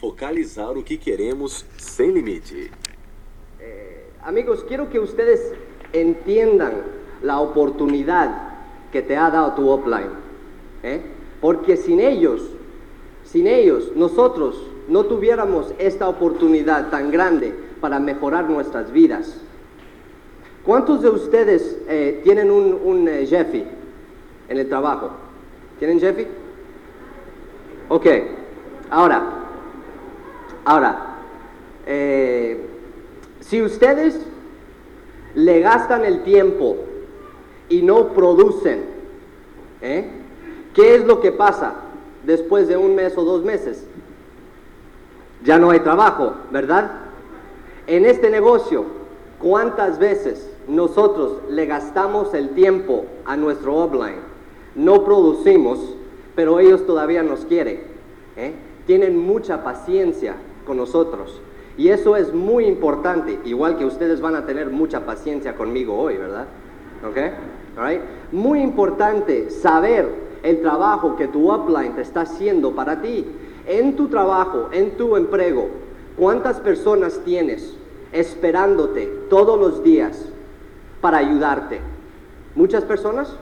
Focalizar o que queremos sem limite. Amigos, quiero que ustedes entiendan la oportunidad que te ha dado tu upline. ¿eh? Porque sin ellos, sin ellos, nosotros no tuviéramos esta oportunidad tan grande para mejorar nuestras vidas. ¿Cuántos de ustedes eh, tienen un, un eh, Jeffy en el trabajo? ¿Tienen Jeffy? Ok, ahora, ahora, eh, si ustedes le gastan el tiempo y no producen, ¿eh? ¿qué es lo que pasa después de un mes o dos meses? Ya no hay trabajo, ¿verdad? En este negocio, ¿cuántas veces nosotros le gastamos el tiempo a nuestro upline? No producimos, pero ellos todavía nos quieren. ¿eh? Tienen mucha paciencia con nosotros. Y eso es muy importante, igual que ustedes van a tener mucha paciencia conmigo hoy, ¿verdad? ¿Ok? Right? Muy importante saber el trabajo que tu upline te está haciendo para ti. En tu trabajo, en tu empleo, ¿cuántas personas tienes esperándote todos los días para ayudarte? ¿Muchas personas?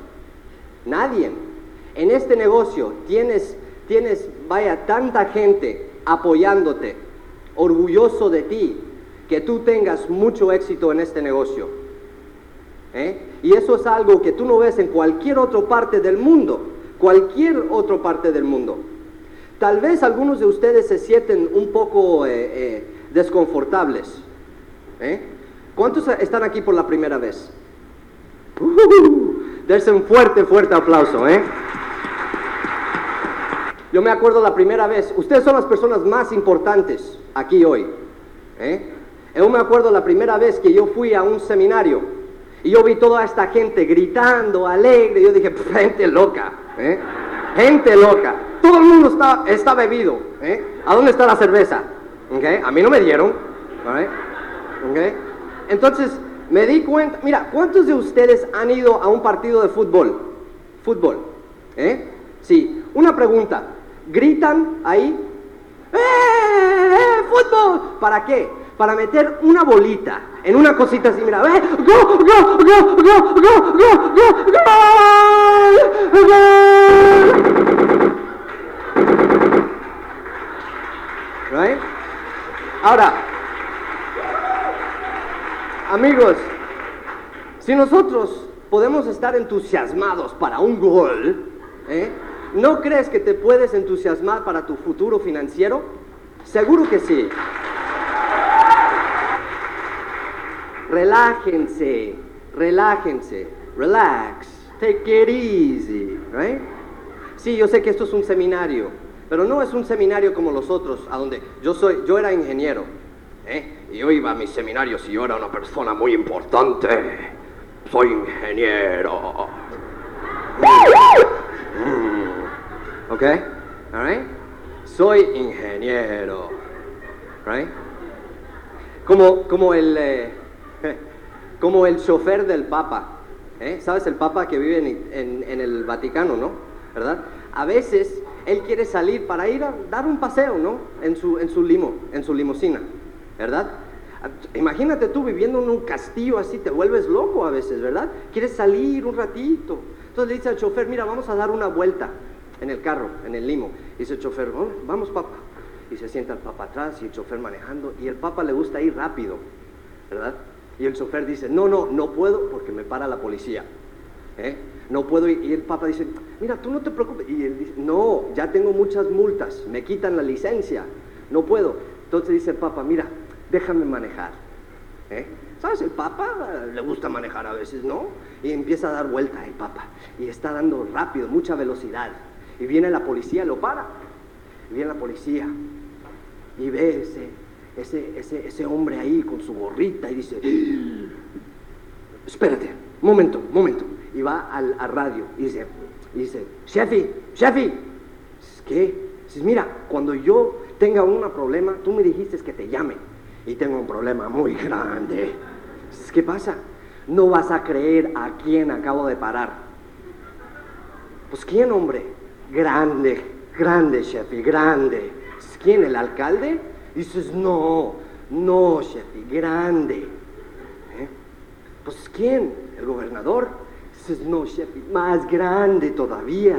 Nadie. En este negocio tienes, tienes, vaya, tanta gente apoyándote, orgulloso de ti, que tú tengas mucho éxito en este negocio. ¿Eh? Y eso es algo que tú no ves en cualquier otra parte del mundo, cualquier otra parte del mundo. Tal vez algunos de ustedes se sienten un poco eh, eh, desconfortables. ¿eh? ¿Cuántos están aquí por la primera vez? Uh, un fuerte, fuerte aplauso. ¿eh? Yo me acuerdo la primera vez, ustedes son las personas más importantes aquí hoy. ¿eh? Yo me acuerdo la primera vez que yo fui a un seminario y yo vi toda esta gente gritando, alegre. Yo dije, "Pff, gente loca, ¿eh? gente loca. Todo el mundo está, está bebido. ¿eh? ¿A dónde está la cerveza? A mí no me dieron. Entonces me di cuenta, mira, ¿cuántos de ustedes han ido a un partido de fútbol? Fútbol. ¿eh? Sí, una pregunta. ¿Gritan ahí? ¡Eh, eh, fútbol! ¿Para qué? Para meter una bolita en una cosita así, mira, ¡eh! ¡Go, go, go, go, go, go, go, gol! ¡Gol! Right? Ahora, amigos, si nosotros podemos estar entusiasmados para un gol, ¿eh? ¿No crees que te puedes entusiasmar para tu futuro financiero? Seguro que sí. Relájense, relájense, relax, take it easy, right? Sí, yo sé que esto es un seminario, pero no es un seminario como los otros, a donde yo soy, yo era ingeniero, ¿eh? y yo iba a mis seminarios y yo era una persona muy importante. Soy ingeniero. ¿Ok? All right? Soy ingeniero. Right? Como, como el eh, como el chofer del Papa. ¿eh? ¿Sabes el Papa que vive en, en- el Vaticano, no? ¿Verdad? A veces él quiere salir para ir a dar un paseo, ¿no? En su, en su limo, en su limusina, ¿verdad? Imagínate tú viviendo en un castillo así, te vuelves loco a veces, ¿verdad? Quieres salir un ratito. Entonces le dice al chofer, mira, vamos a dar una vuelta en el carro, en el limo. Dice el chofer, "Oh, vamos papá. Y se sienta el papá atrás y el chofer manejando. Y el papá le gusta ir rápido, ¿verdad? Y el chofer dice, no, no, no puedo porque me para la policía. ¿eh? No puedo ir. Y el papá dice, mira, tú no te preocupes. Y él dice, no, ya tengo muchas multas, me quitan la licencia, no puedo. Entonces dice el papá, mira, déjame manejar. ¿eh? ¿Sabes? El papa le gusta manejar a veces, ¿no? Y empieza a dar vuelta el papa. Y está dando rápido, mucha velocidad. Y viene la policía, lo para. Y viene la policía. Y ve ese, ese, ese, ese hombre ahí con su gorrita y dice, espérate, un momento, momento. Y va al, al radio y dice, y dice, Chefi, Chefi, ¿qué? Dices, mira, cuando yo tenga un problema, tú me dijiste que te llame. Y tengo un problema muy grande. Dices, ¿Qué pasa? No vas a creer a quién acabo de parar. Pues quién, hombre? Grande, grande, Chefi, grande. ¿quién? ¿El alcalde? Dices, no, no, Shefi, grande. ¿Eh? Pues ¿quién? ¿El gobernador? Dices, no, Shefi, más grande todavía.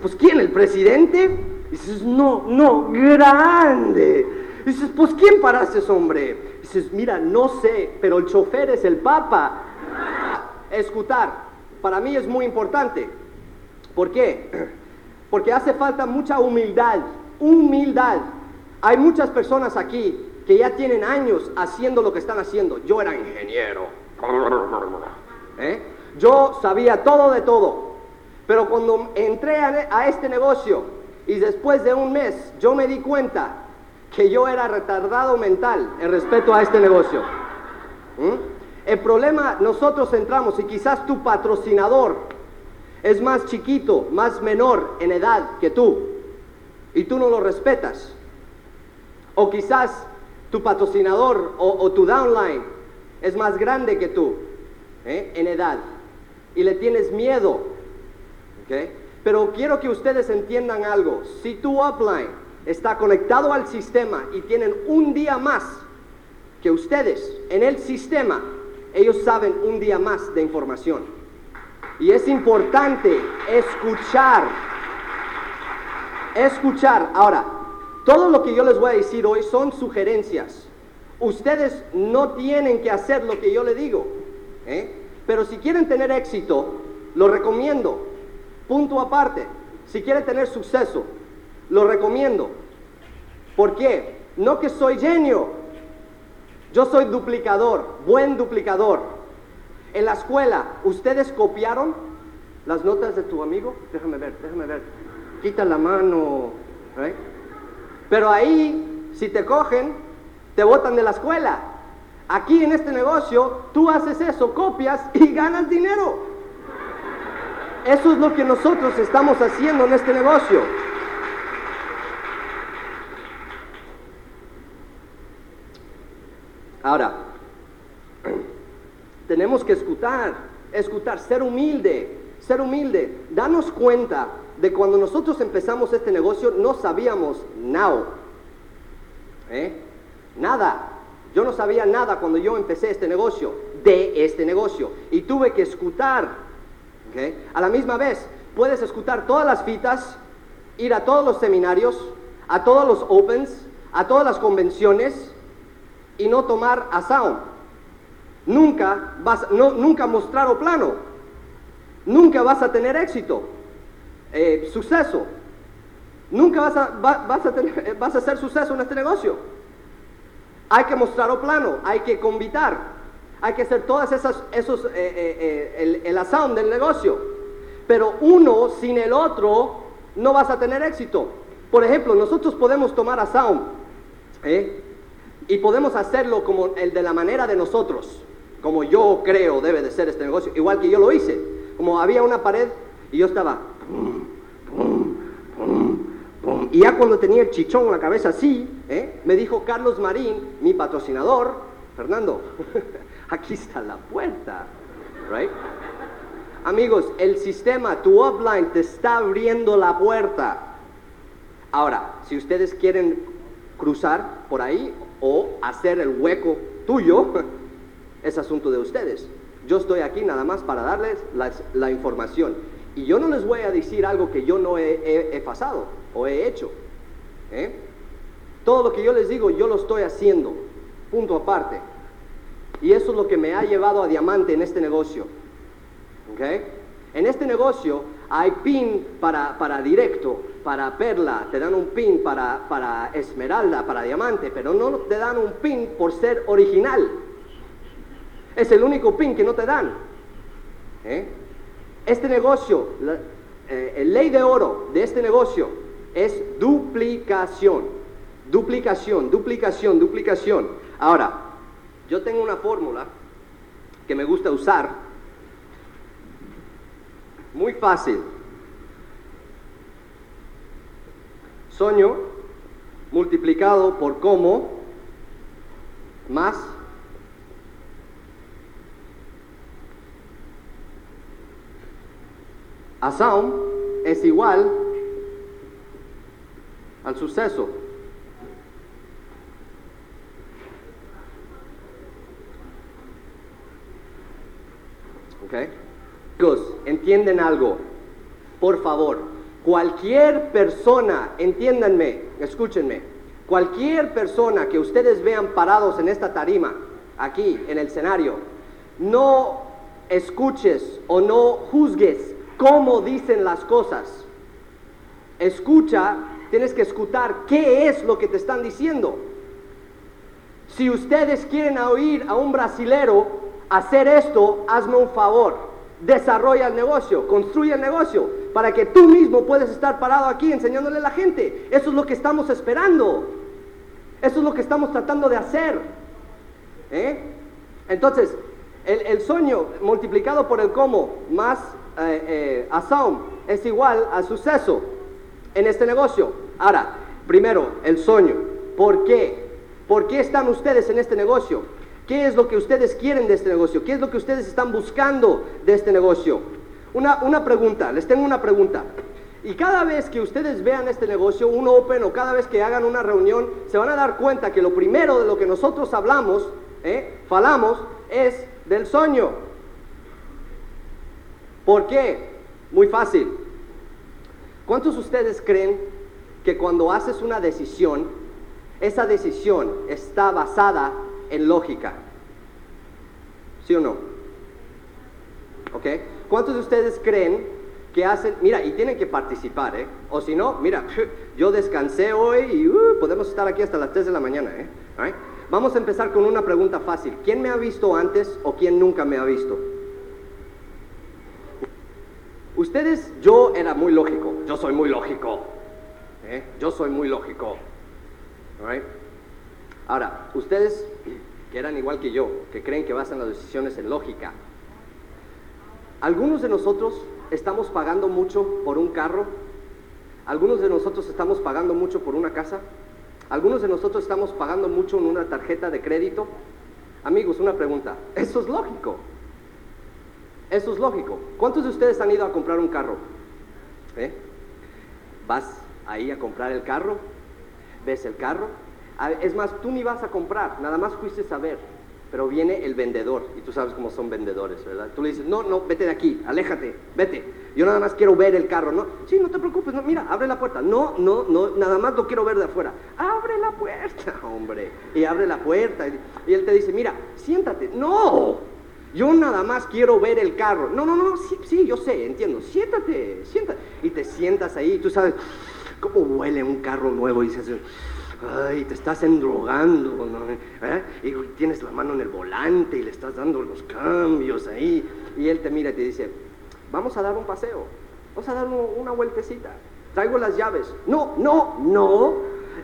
Pues ¿quién? ¿El presidente? Dices, no, no, grande. Dices, pues ¿quién para ese hombre? Dices, mira, no sé, pero el chofer es el papa. Escuchar, para mí es muy importante. ¿Por qué? Porque hace falta mucha humildad, humildad. Hay muchas personas aquí que ya tienen años haciendo lo que están haciendo. Yo era ingeniero. ¿Eh? Yo sabía todo de todo. Pero cuando entré a, este negocio y después de un mes yo me di cuenta que yo era retardado mental en respeto a este negocio. ¿Mm? El problema, nosotros entramos y quizás tu patrocinador es más chiquito, más menor en edad que tú y tú no lo respetas. O quizás tu patrocinador o, tu downline es más grande que tú ¿eh? en edad y le tienes miedo. Pero quiero que ustedes entiendan algo. Si tu upline está conectado al sistema y tienen un día más que ustedes en el sistema, ellos saben un día más de información. Y es importante escuchar. Escuchar. Ahora, todo lo que yo les voy a decir hoy son sugerencias. Ustedes no tienen que hacer lo que yo les digo. ¿eh? Pero si quieren tener éxito, lo recomiendo. Punto aparte. Si quieren tener suceso, lo recomiendo. ¿Por qué? No que soy genio. Yo soy duplicador, buen duplicador. En la escuela, ¿ustedes copiaron las notas de tu amigo? Déjame ver, déjame ver. Quita la mano. ¿eh? Pero ahí, si te cogen, te botan de la escuela. Aquí en este negocio, tú haces eso, copias y ganas dinero. Eso es lo que nosotros estamos haciendo en este negocio. Ahora, tenemos que escuchar, escuchar, ser humilde, ser humilde, darnos cuenta de cuando nosotros empezamos este negocio no sabíamos nada. ¿Eh? Nada. Yo no sabía nada cuando yo empecé este negocio, de este negocio. Y tuve que escuchar. A la misma vez, puedes escuchar todas las fitas, ir a todos los seminarios, a todos los opens, a todas las convenciones y no tomar a sound. Nunca vas, no, nunca mostrar o plano. Nunca vas a tener éxito. Eh, suceso. Nunca vas a, vas, a tener, vas a hacer suceso en este negocio. Hay que mostrarlo plano, hay que convitar, hay que hacer todas esas, esos, eh, eh, el, el del negocio. Pero uno sin el otro no vas a tener éxito. Por ejemplo, nosotros podemos tomar a sound y podemos hacerlo como el de la manera de nosotros, como yo creo debe de ser este negocio, igual que yo lo hice. Como había una pared y yo estaba y ya cuando tenía el chichón en la cabeza así, ¿eh? me dijo Carlos Marín, mi patrocinador, Fernando, aquí está la puerta. Right? Amigos, el sistema, tu upline te está abriendo la puerta. Ahora, si ustedes quieren cruzar por ahí o hacer el hueco tuyo, es asunto de ustedes. Yo estoy aquí nada más para darles la información. Y yo no les voy a decir algo que yo no he, pasado o he hecho. ¿eh? Todo lo que yo les digo, yo lo estoy haciendo. Punto aparte. Y eso es lo que me ha llevado a diamante en este negocio. En este negocio hay pin para, para, directo, para perla, te dan un pin para, para esmeralda, para diamante, pero no te dan un pin por ser original. Es el único pin que no te dan. ¿eh? Este negocio, la eh, ley de oro de este negocio es duplicación, duplicación, duplicación, duplicación. Ahora, yo tengo una fórmula que me gusta usar, muy fácil. Soño multiplicado por cómo más a sound es igual al suceso. Okay. Chicos, entienden algo. Por favor, cualquier persona, entiéndanme, escúchenme, cualquier persona que ustedes vean parados en esta tarima, aquí en el escenario, no escuches o no juzgues cómo dicen las cosas. Escucha, tienes que escuchar qué es lo que te están diciendo. Si ustedes quieren oír a un brasilero hacer esto, hazme un favor. Desarrolla el negocio, construye el negocio, para que tú mismo puedas estar parado aquí enseñándole a la gente. Eso es lo que estamos esperando. Eso es lo que estamos tratando de hacer. ¿Eh? Entonces, el, sueño multiplicado por el cómo más eh, eh, a es igual al suceso en este negocio. Ahora, primero, el sueño. ¿Por qué? ¿Por qué están ustedes en este negocio? ¿Qué es lo que ustedes quieren de este negocio? ¿Qué es lo que ustedes están buscando de este negocio? Una, una pregunta, les tengo una pregunta. Y cada vez que ustedes vean este negocio, un open o cada vez que hagan una reunión, se van a dar cuenta que lo primero de lo que nosotros hablamos, ¿eh? falamos, es del sueño. ¿Por qué? Muy fácil. ¿Cuántos de ustedes creen que cuando haces una decisión, esa decisión está basada en lógica? ¿Sí o no? ¿Ok? ¿Cuántos de ustedes creen que hacen, mira, y tienen que participar, ¿eh? O si no, mira, yo descansé hoy y uh, podemos estar aquí hasta las 3 de la mañana, ¿eh? Vamos a empezar con una pregunta fácil. ¿Quién me ha visto antes o quién nunca me ha visto? Ustedes, yo era muy lógico, yo soy muy lógico, ¿eh? yo soy muy lógico. Ahora, ustedes que eran igual que yo, que creen que basan las decisiones en lógica, algunos de nosotros estamos pagando mucho por un carro, algunos de nosotros estamos pagando mucho por una casa, algunos de nosotros estamos pagando mucho en una tarjeta de crédito. Amigos, una pregunta. Eso es lógico. Eso es lógico. ¿Cuántos de ustedes han ido a comprar un carro? ¿Eh? Vas ahí a comprar el carro, ves el carro. Es más, tú ni vas a comprar, nada más fuiste a ver pero viene el vendedor, y tú sabes cómo son vendedores, ¿verdad? Tú le dices, no, no, vete de aquí, aléjate, vete. Yo nada más quiero ver el carro, ¿no? Sí, no te preocupes, no, mira, abre la puerta. No, no, no, nada más lo quiero ver de afuera. Abre la puerta, hombre. Y abre la puerta. Y, él te dice, mira, siéntate. No, yo nada más quiero ver el carro. No, no, no, sí, sí, yo sé, entiendo. Siéntate, siéntate. Y te sientas ahí, tú sabes cómo huele un carro nuevo y dices, ay, te estás endrogando, ¿Eh? y tienes la mano en el volante y le estás dando los cambios ahí, y él te mira y te dice, vamos a dar un paseo, vamos a dar una vueltecita, traigo las llaves. No, no, no,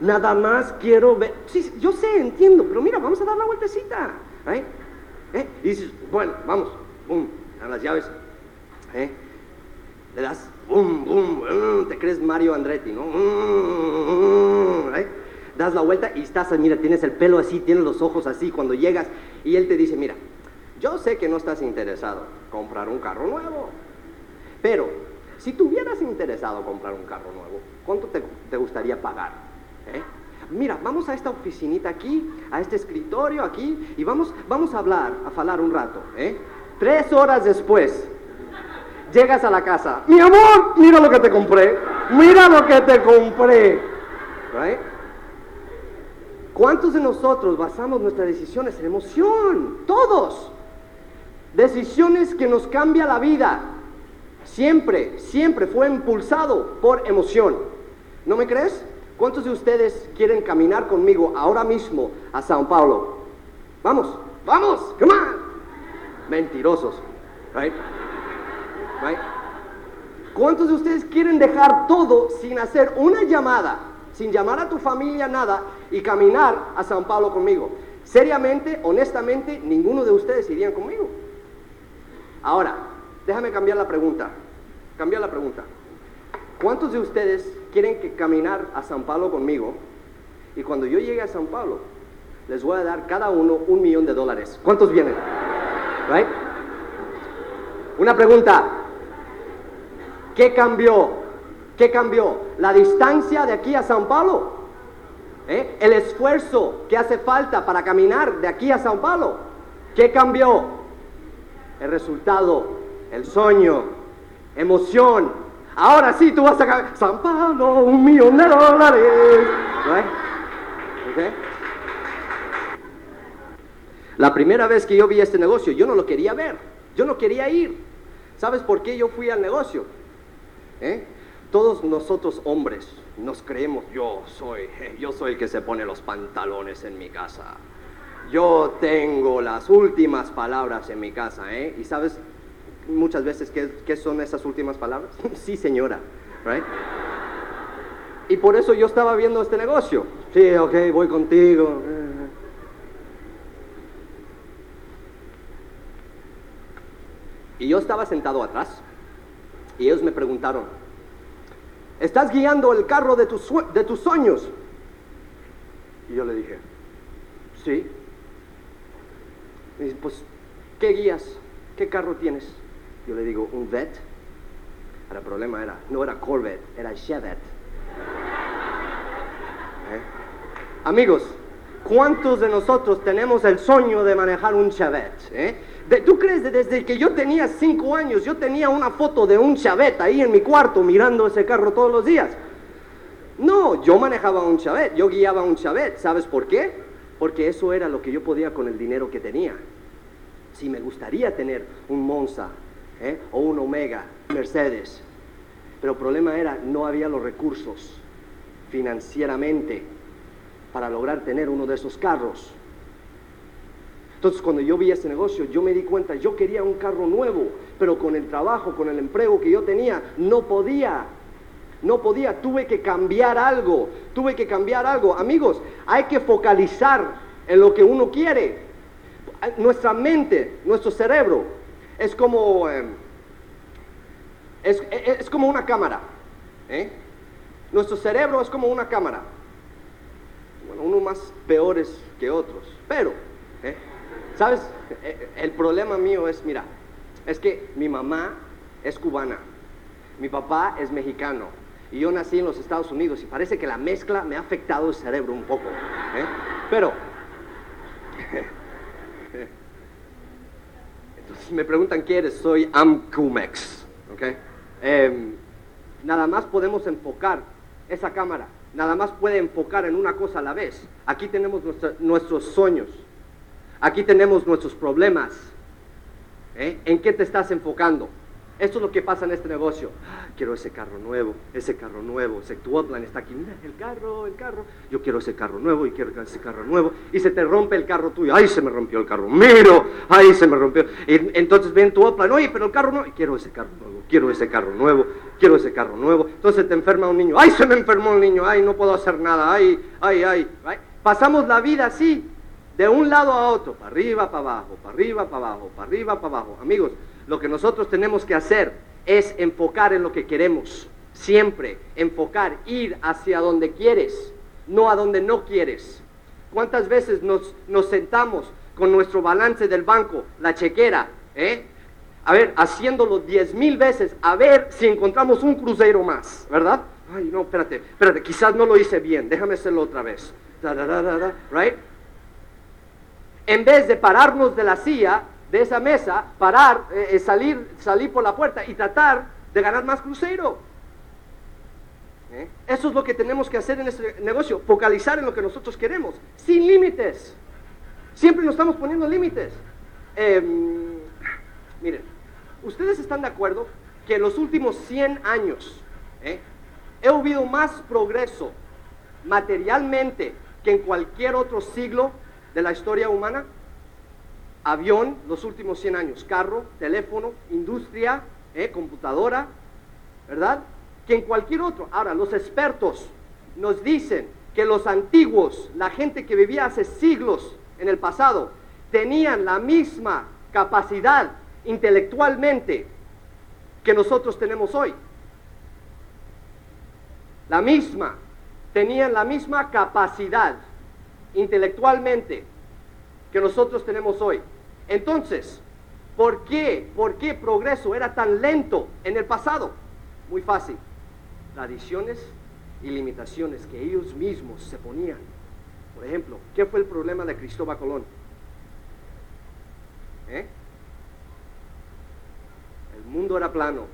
nada más quiero ver, sí, yo sé, entiendo, pero mira, vamos a dar una vueltecita. ¿eh? ¿Eh? Y dices, bueno, vamos, pum, dan las llaves. Le das, bum, bum, te crees Mario Andretti, ¿no? das la vuelta y estás, mira, tienes el pelo así, tienes los ojos así, cuando llegas y él te dice, mira, yo sé que no estás interesado en comprar un carro nuevo, pero si tuvieras interesado en comprar un carro nuevo, ¿cuánto te, gustaría pagar? ¿Eh? Mira, vamos a esta oficinita aquí, a este escritorio aquí, y vamos, vamos a hablar, a hablar un rato. ¿eh? Tres horas después, llegas a la casa. Mi amor, mira lo que te compré. Mira lo que te compré. Right? ¿Cuántos de nosotros basamos nuestras decisiones en emoción? Todos. Decisiones que nos cambia la vida. Siempre, siempre fue impulsado por emoción. ¿No me crees? ¿Cuántos de ustedes quieren caminar conmigo ahora mismo a Sao Paulo? Vamos, vamos, come on. Mentirosos. Right? Right? ¿Cuántos de ustedes quieren dejar todo sin hacer una llamada, sin llamar a tu familia, nada, y caminar a San Pablo conmigo. Seriamente, honestamente, ninguno de ustedes irían conmigo. Ahora, déjame cambiar la pregunta. Cambiar la pregunta. ¿Cuántos de ustedes quieren que caminar a San Pablo conmigo? Y cuando yo llegue a San Pablo, les voy a dar cada uno un millón de dólares. ¿Cuántos vienen? Una pregunta. ¿Qué cambió? ¿Qué cambió? ¿La distancia de aquí a San Pablo? ¿Eh? El esfuerzo que hace falta para caminar de aquí a Sao Paulo. ¿Qué cambió? el resultado, el sueño, emoción. Ahora sí, tú vas a caer. San Pablo, un millón de dólares. ¿Okay? La primera vez que yo vi este negocio, yo no lo quería ver. Yo no quería ir. ¿Sabes por qué yo fui al negocio? ¿Eh? Todos nosotros hombres nos creemos, yo soy, yo soy el que se pone los pantalones en mi casa. Yo tengo las últimas palabras en mi casa, ¿eh? Y sabes muchas veces qué, son esas últimas palabras? sí, señora, right? Y por eso yo estaba viendo este negocio. Sí, ok, voy contigo. Y yo estaba sentado atrás y ellos me preguntaron, Estás guiando el carro de tus, de tus sueños. Y yo le dije, sí. Y pues, ¿qué guías? ¿Qué carro tienes? Yo le digo, un Vet. El problema era, no era Corvette, era Chevette. ¿Eh? Amigos, ¿cuántos de nosotros tenemos el sueño de manejar un Chevette? Eh? ¿Tú crees que desde que yo tenía cinco años, yo tenía una foto de un Chevette ahí en mi cuarto mirando ese carro todos los días? No, yo manejaba un Chevette, yo guiaba un Chevette. ¿Sabes por qué? Porque eso era lo que yo podía con el dinero que tenía. Si me gustaría tener un Monza ¿eh? o un Omega, Mercedes, pero el problema era no había los recursos financieramente para lograr tener uno de esos carros. Entonces cuando yo vi ese negocio, yo me di cuenta, yo quería un carro nuevo, pero con el trabajo, con el empleo que yo tenía, no podía. No podía, tuve que cambiar algo, tuve que cambiar algo. Amigos, hay que focalizar en lo que uno quiere. Nuestra mente, nuestro cerebro, es como, em, es, como una cámara. ¿eh? Nuestro cerebro es como una cámara. Bueno, uno más peores que otros, pero ¿eh? ¿Sabes? E, el problema mío es, mira, es que mi mamá es cubana, mi papá es mexicano y yo nací en los Estados Unidos y parece que la mezcla me ha afectado el cerebro un poco. ¿eh? Pero, entonces me preguntan qué eres, soy Amcumex, ¿ok? Em, nada más podemos enfocar esa cámara, nada más puede enfocar en una cosa a la vez. Aquí tenemos nuestros sueños Aquí tenemos nuestros problemas. ¿Eh? ¿En qué te estás enfocando? Esto es lo que pasa en este negocio. Ah, quiero ese carro nuevo, ese carro nuevo. Ese, tu upline está aquí, mira, el carro, el carro. Yo quiero ese carro nuevo y quiero ese carro nuevo. Y se te rompe el carro tuyo. Ay, se me rompió el carro. Miro, ay, se me rompió. Y entonces ven tu upline, oye, pero el carro no. Quiero ese carro nuevo, quiero ese carro nuevo, quiero ese carro nuevo. Entonces te enferma un niño. Ay, se me enfermó el niño. Ay, no puedo hacer nada. Ay, ay, ay. Pasamos la vida así de un lado a otro, para arriba, para abajo, para arriba, para abajo, para arriba, para abajo. Amigos, lo que nosotros tenemos que hacer es enfocar en lo que queremos. Siempre enfocar, ir hacia donde quieres, no a donde no quieres. ¿Cuántas veces nos, nos sentamos con nuestro balance del banco, la chequera, eh? A ver, haciéndolo diez mil veces, a ver si encontramos un crucero más, ¿verdad? Ay, no, espérate, espérate, quizás no lo hice bien, déjame hacerlo otra vez. right? en vez de pararnos de la silla, de esa mesa, parar, eh, eh, salir, salir por la puerta y tratar de ganar más crucero. ¿Eh? Eso es lo que tenemos que hacer en este negocio, focalizar en lo que nosotros queremos, sin límites. Siempre nos estamos poniendo límites. Em, miren, ¿ustedes están de acuerdo que en los últimos 100 años he habido más progreso materialmente que en cualquier otro siglo de la historia humana? Avión, los últimos 100 años, carro, teléfono, industria, eh, computadora, ¿verdad? Que en cualquier otro. Ahora, los expertos nos dicen que los antiguos, la gente que vivía hace siglos en el pasado, tenían la misma capacidad intelectualmente que nosotros tenemos hoy. La misma, tenían la misma capacidad intelectualmente que nosotros tenemos hoy. Entonces, ¿por qué? ¿Por qué progreso era tan lento en el pasado? Muy fácil. Tradiciones y limitaciones que ellos mismos se ponían. Por ejemplo, ¿qué fue el problema de Cristóbal Colón? ¿Eh? mundo era plano.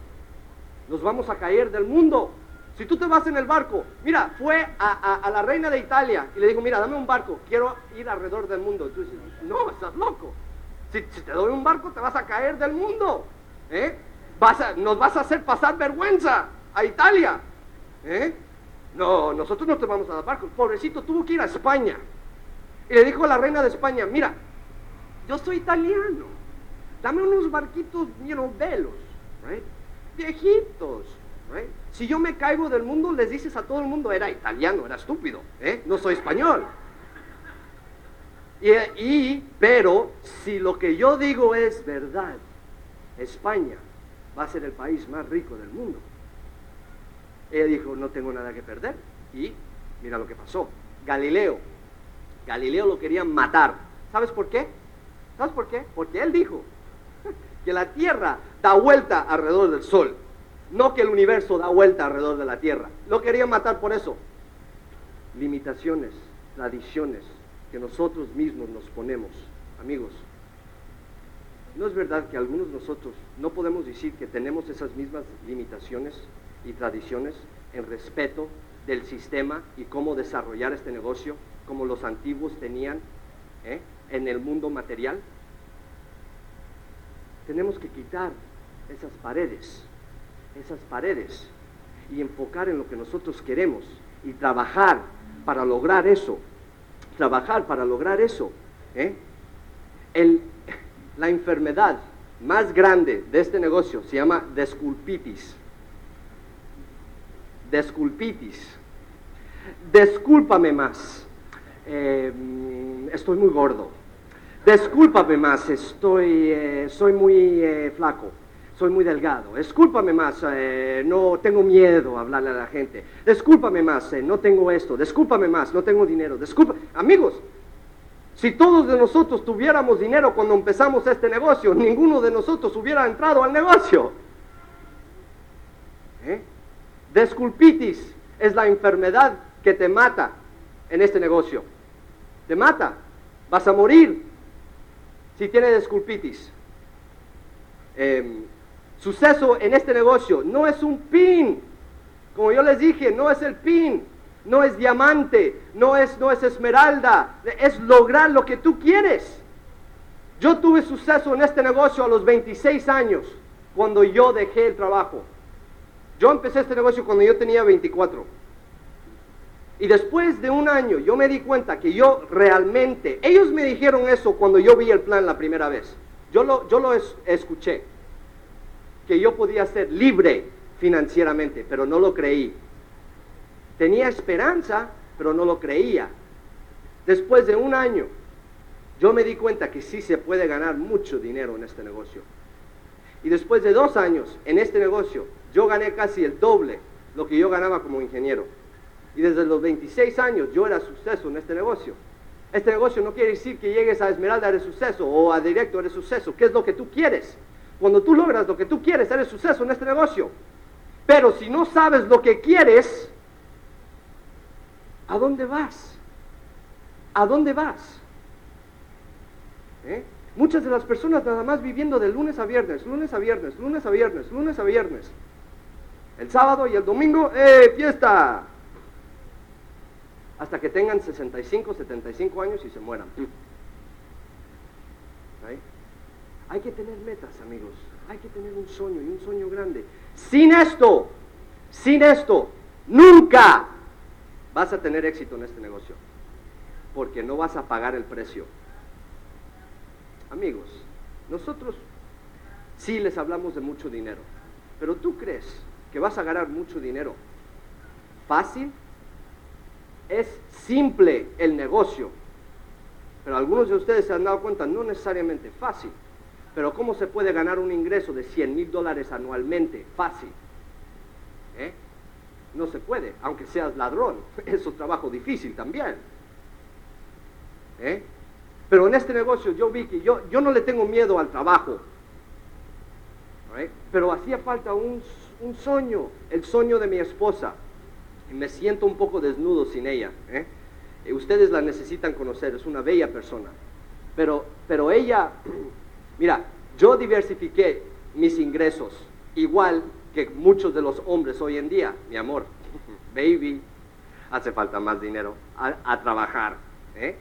Nos vamos a caer del mundo. Si tú te vas en el barco, mira, fue a, la reina de Italia y le dijo, mira, dame un barco, quiero ir alrededor del mundo. tú dices, no, estás loco. Si, te doy un barco, te vas a caer del mundo. ¿eh? Vas nos vas a hacer pasar vergüenza a Italia. ¿eh? No, nosotros no te vamos a dar barco. Pobrecito tuvo que ir a España. Y le dijo a la reina de España, mira, yo soy italiano. Dame unos barquitos, you know, velos, right? viejitos. Si yo me caigo del mundo, les dices a todo el mundo, era italiano, era estúpido, ¿eh? no soy español. Y, pero si lo que yo digo es verdad, España va a ser el país más rico del mundo. Ella dijo, no tengo nada que perder. Y mira lo que pasó. Galileo, Galileo lo querían matar. ¿Sabes por qué? ¿Sabes por qué? Porque él dijo que la Tierra da vuelta alrededor del Sol, no que el universo da vuelta alrededor de la Tierra. Lo querían matar por eso. Limitaciones, tradiciones que nosotros mismos nos ponemos, amigos. ¿No es verdad que algunos de nosotros no podemos decir que tenemos esas mismas limitaciones y tradiciones en respeto del sistema y cómo desarrollar este negocio como los antiguos tenían eh, en el mundo material? Tenemos que quitar esas paredes, esas paredes, y enfocar en lo que nosotros queremos y trabajar para lograr eso, trabajar para lograr eso. ¿eh? la enfermedad más grande de este negocio se llama desculpitis. Desculpitis. Descúlpame más. Eh, estoy muy gordo. Descúlpame más, estoy, eh, soy muy flaco, soy muy delgado. Descúlpame más, eh, no tengo miedo a hablarle a la gente. Descúlpame más, no tengo esto. Descúlpame más, no tengo dinero. Disculpa, amigos. Si todos de nosotros tuviéramos dinero cuando empezamos este negocio, ninguno de nosotros hubiera entrado al negocio. Desculpitis es la enfermedad que te mata en este negocio. Te mata. Vas a morir si tiene desculpitis. Em, suceso en este negocio no es un pin. Como yo les dije, no es el pin, no es diamante, no es, no es esmeralda, es lograr lo que tú quieres. Yo tuve suceso en este negocio a los 26 años, cuando yo dejé el trabajo. Yo empecé este negocio cuando yo tenía 24. Y después de un año yo me di cuenta que yo realmente, ellos me dijeron eso cuando yo vi el plan la primera vez. Yo lo, yo lo escuché, que yo podía ser libre financieramente, pero no lo creí. Tenía esperanza, pero no lo creía. Después de un año, yo me di cuenta que sí se puede ganar mucho dinero en este negocio. Y después de dos años en este negocio, yo gané casi el doble lo que yo ganaba como ingeniero. Y desde los 26 años yo era suceso en este negocio. Este negocio no quiere decir que llegues a Esmeralda eres suceso o a Directo eres suceso. ¿Qué es lo que tú quieres? Cuando tú logras lo que tú quieres, eres suceso en este negocio. Pero si no sabes lo que quieres, ¿a dónde vas? ¿A dónde vas? ¿Eh? Muchas de las personas nada más viviendo de lunes a viernes, lunes a viernes, lunes a viernes, lunes a viernes. El sábado y el domingo, ¡eh, fiesta! hasta que tengan 65, 75 años y se mueran. Hay que tener metas, amigos. Hay que tener un sueño y un sueño grande. Sin esto, sin esto, nunca vas a tener éxito en este negocio. Porque no vas a pagar el precio. Amigos, nosotros sí les hablamos de mucho dinero. Pero tú crees que vas a ganar mucho dinero fácil es simple el negocio, pero algunos de ustedes se han dado cuenta, no necesariamente fácil. Pero ¿cómo se puede ganar un ingreso de 100 mil dólares anualmente? Fácil. ¿Eh? No se puede, aunque seas ladrón. Es trabajo difícil también. ¿Eh? Pero en este negocio yo vi que yo, yo no le tengo miedo al trabajo. ¿Eh? Pero hacía falta un, un sueño, el sueño de mi esposa me siento un poco desnudo sin ella. ¿eh? Eh, ustedes la necesitan conocer, es una bella persona. Pero, pero ella, mira, yo diversifiqué mis ingresos, igual que muchos de los hombres hoy en día, mi amor, baby, hace falta más dinero a, trabajar. ¿eh?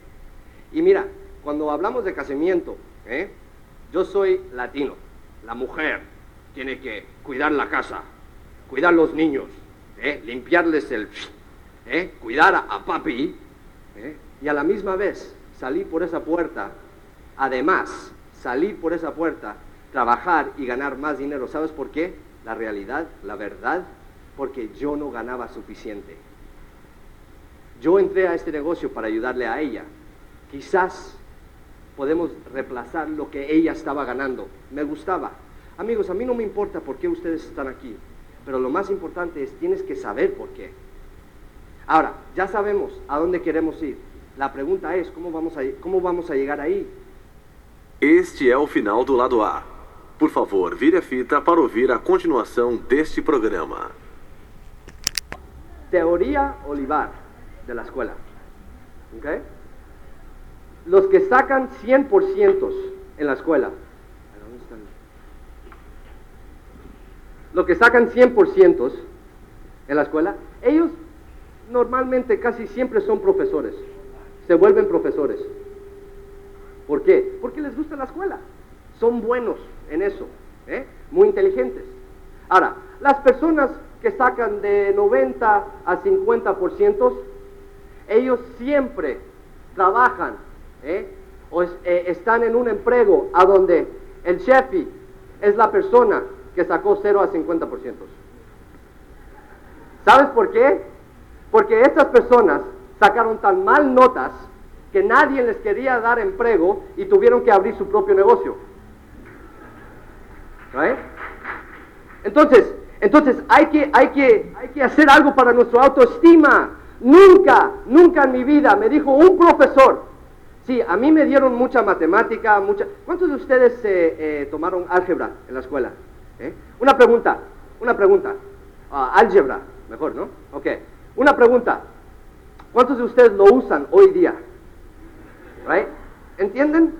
Y mira, cuando hablamos de casamiento, ¿eh? yo soy latino, la mujer tiene que cuidar la casa, cuidar los niños, ¿eh? limpiarles el... cuidar a, papi, y a la misma vez salir por esa puerta, además, salir por esa puerta, trabajar y ganar más dinero. ¿Sabes por qué? La realidad, la verdad, porque yo no ganaba suficiente. Yo entré a este negocio para ayudarle a ella. Quizás podemos reemplazar lo que ella estaba ganando. Me gustaba. Amigos, a mí no me importa por qué ustedes están aquí, pero lo más importante es tienes que saber por qué. Ahora, ya sabemos a dónde queremos ir. La pregunta es, ¿cómo vamos a, cómo vamos a llegar ahí? Este é o final do lado A. Por favor, vire a fita para ouvir a continuação deste programa. Teoría Olivar de la escuela. Los que sacan 100% en la escuela. Los que sacan 100% en la escuela, ellos normalmente casi siempre son profesores. Se vuelven profesores. ¿Por qué? Porque les gusta la escuela. Son buenos en eso. ¿eh? Muy inteligentes. Ahora, las personas que sacan de 90 a 50%, ellos siempre trabajan ¿eh? o eh, están en un empleo a donde el chef es la persona que sacó 0 a 50%. ¿Sabes por qué? Porque estas personas sacaron tan mal notas que nadie les quería dar empleo y tuvieron que abrir su propio negocio. Entonces, entonces hay que, hay, que, hay que hacer algo para nuestra autoestima. Nunca, nunca en mi vida me dijo un profesor, sí, a mí me dieron mucha matemática, mucha... ¿Cuántos de ustedes eh, eh, tomaron álgebra en la escuela? ¿Eh? Una pregunta, una pregunta. Ah, álgebra, mejor, ¿no? Ok. Una pregunta. ¿Cuántos de ustedes lo usan hoy día? ¿Entienden?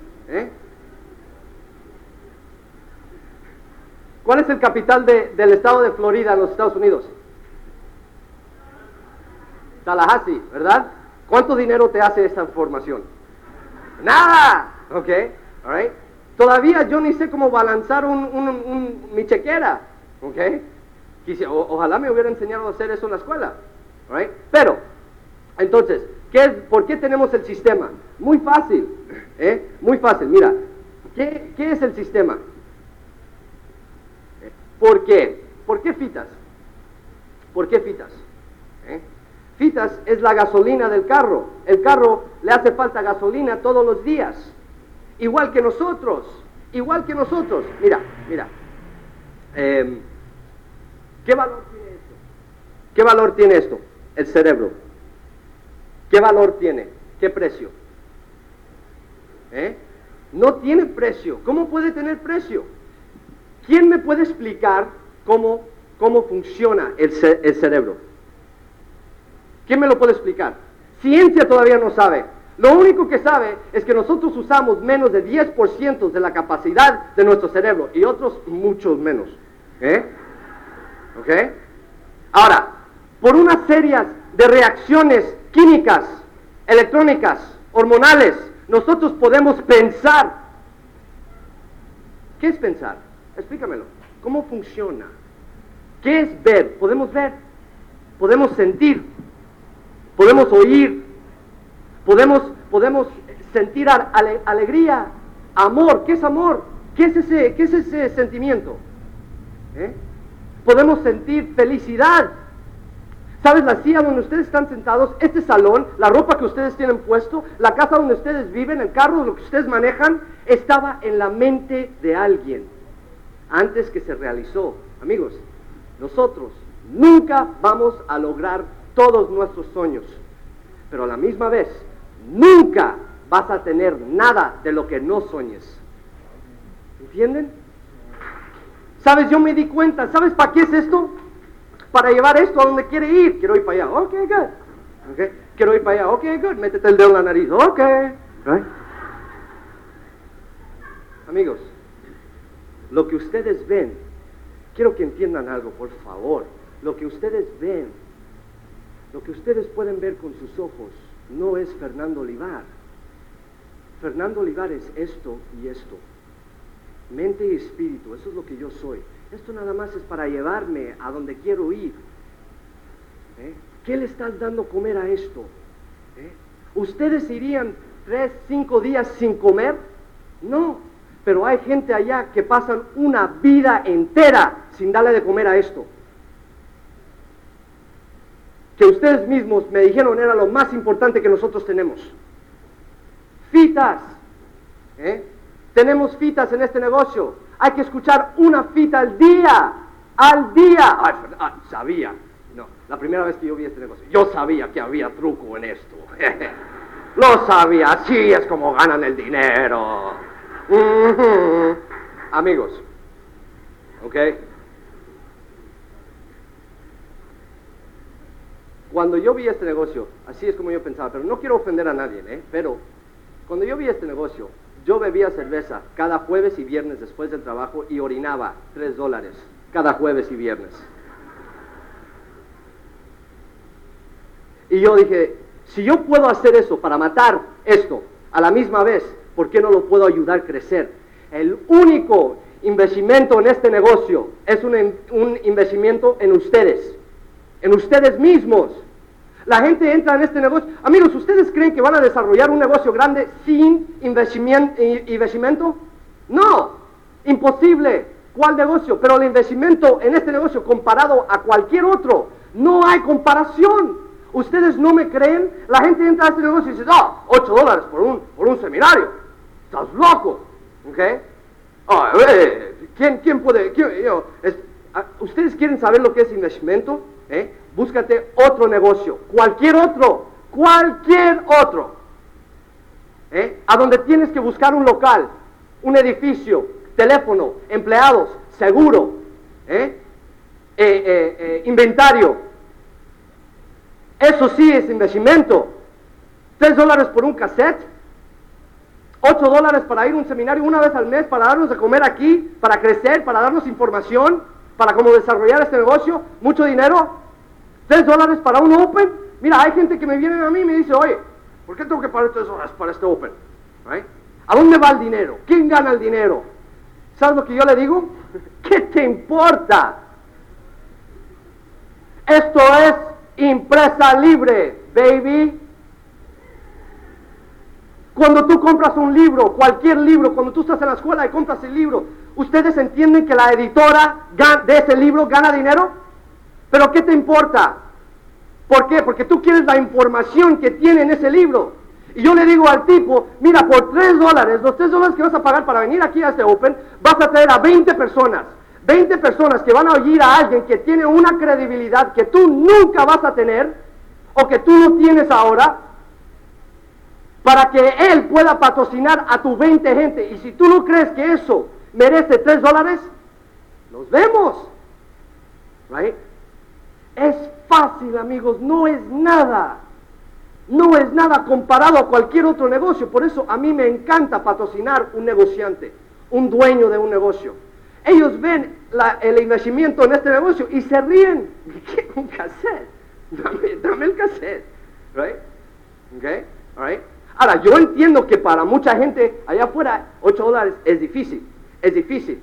¿Cuál es el capital del estado de Florida en los Estados Unidos? Tallahassee, ¿verdad? ¿Cuánto dinero te hace esta formación? Nada. Ok, all Todavía yo ni sé cómo balanzar un, mi chequera. Ok. ojalá me hubiera enseñado a hacer eso en la escuela. Right? Pero, entonces, ¿qué ¿por qué tenemos el sistema? Muy fácil. ¿eh? Muy fácil. Mira, ¿qué, ¿qué es el sistema? ¿Por qué? ¿Por qué fitas? ¿Por qué fitas? ¿Eh? Fitas es la gasolina del carro. El carro le hace falta gasolina todos los días. Igual que nosotros. Igual que nosotros. Mira, mira. Em, ¿Qué valor tiene esto? ¿Qué valor tiene esto? El cerebro. ¿Qué valor tiene? ¿Qué precio? ¿Eh? No tiene precio. ¿Cómo puede tener precio? ¿Quién me puede explicar cómo, cómo funciona el, el cerebro? ¿Quién me lo puede explicar? Ciencia todavía no sabe. Lo único que sabe es que nosotros usamos menos de 10% de la capacidad de nuestro cerebro y otros muchos menos. ¿Eh? Ahora, por una serie de reacciones químicas, electrónicas, hormonales, nosotros podemos pensar. ¿Qué es pensar? Explícamelo. ¿Cómo funciona? ¿Qué es ver? Podemos ver, podemos sentir, podemos oír, podemos, podemos sentir alegría, amor. ¿Qué es amor? ¿Qué es ese, qué es ese sentimiento? ¿Eh? Podemos sentir felicidad. ¿Sabes la silla donde ustedes están sentados? Este salón, la ropa que ustedes tienen puesto, la casa donde ustedes viven, el carro, lo que ustedes manejan, estaba en la mente de alguien antes que se realizó. Amigos, nosotros nunca vamos a lograr todos nuestros sueños, pero a la misma vez, nunca vas a tener nada de lo que no sueñes. ¿Entienden? ¿Sabes? Yo me di cuenta, ¿sabes para qué es esto? Para llevar esto a donde quiere ir. Quiero ir para allá, ok, good. Okay. Quiero ir para allá, ok, good. Métete el dedo en la nariz, ok. Amigos, lo que ustedes ven, quiero que entiendan algo, por favor. Lo que ustedes ven, lo que ustedes pueden ver con sus ojos, no es Fernando Olivar. Fernando Olivar es esto y esto. Mente y espíritu, eso es lo que yo soy. Esto nada más es para llevarme a donde quiero ir. ¿Eh? ¿Qué le estás dando comer a esto? ¿Eh? ¿Ustedes irían tres, cinco días sin comer? No, pero hay gente allá que pasan una vida entera sin darle de comer a esto. Que ustedes mismos me dijeron era lo más importante que nosotros tenemos. Fitas. ¿eh? Tenemos fitas en este negocio. Hay que escuchar una fita al día. Al día. Ay, sabía. No, la primera vez que yo vi este negocio, yo sabía que había truco en esto. Lo sabía. Así es como ganan el dinero. Amigos. ¿Ok? Cuando yo vi este negocio, así es como yo pensaba, pero no quiero ofender a nadie, ¿eh? Pero cuando yo vi este negocio, yo bebía cerveza cada jueves y viernes después del trabajo y orinaba tres dólares cada jueves y viernes. Y yo dije, si yo puedo hacer eso para matar esto a la misma vez, ¿por qué no lo puedo ayudar a crecer? El único investimento en este negocio es un, un en ustedes, en ustedes mismos. La gente entra en este negocio. Amigos, ¿ustedes creen que van a desarrollar un negocio grande sin investimento? No, imposible. ¿Cuál negocio? Pero el investimento en este negocio comparado a cualquier otro, no hay comparación. ¿Ustedes no me creen? La gente entra a este negocio y dice, ah, 8 dólares por un, por un seminario. Estás loco. ¿Ok? Ah, ¿quién, ¿Quién puede? Ah, ¿Ustedes quieren saber lo que es investimento? ¿Eh? Búscate otro negocio, cualquier otro, cualquier otro, ¿eh? a donde tienes que buscar un local, un edificio, teléfono, empleados, seguro, ¿eh? Eh, inventario. Eso sí es investimento. Tres dólares por un cassette, ocho dólares para ir a un seminario una vez al mes, para darnos de comer aquí, para crecer, para darnos información, para cómo desarrollar este negocio, mucho dinero. ¿Tres dólares para un Open? Mira, hay gente que me viene a mí y me dice, oye, ¿por qué tengo que pagar tres dólares para este Open? ¿A dónde va el dinero? ¿Quién gana el dinero? ¿Sabes lo que yo le digo? ¿Qué te importa? Esto es impresa libre, baby. Cuando tú compras un libro, cualquier libro, cuando tú estás en la escuela y compras el libro, ¿ustedes entienden que la editora de ese libro gana dinero? Pero ¿qué te importa? ¿Por qué? Porque tú quieres la información que tiene en ese libro. Y yo le digo al tipo, mira, por tres dólares, los tres dólares que vas a pagar para venir aquí a este Open, vas a traer a 20 personas. 20 personas que van a oír a alguien que tiene una credibilidad que tú nunca vas a tener o que tú no tienes ahora, para que él pueda patrocinar a tu 20 gente. Y si tú no crees que eso merece tres dólares, nos vemos. Right? Es fácil, amigos, no es nada. No es nada comparado a cualquier otro negocio. Por eso a mí me encanta patrocinar un negociante, un dueño de un negocio. Ellos ven el investimento en este negocio y se ríen. ¿Qué? Un cassette. Dame, el cassette. Right? Okay? Ahora, yo entiendo que para mucha gente allá afuera 8 dólares es difícil. Es difícil.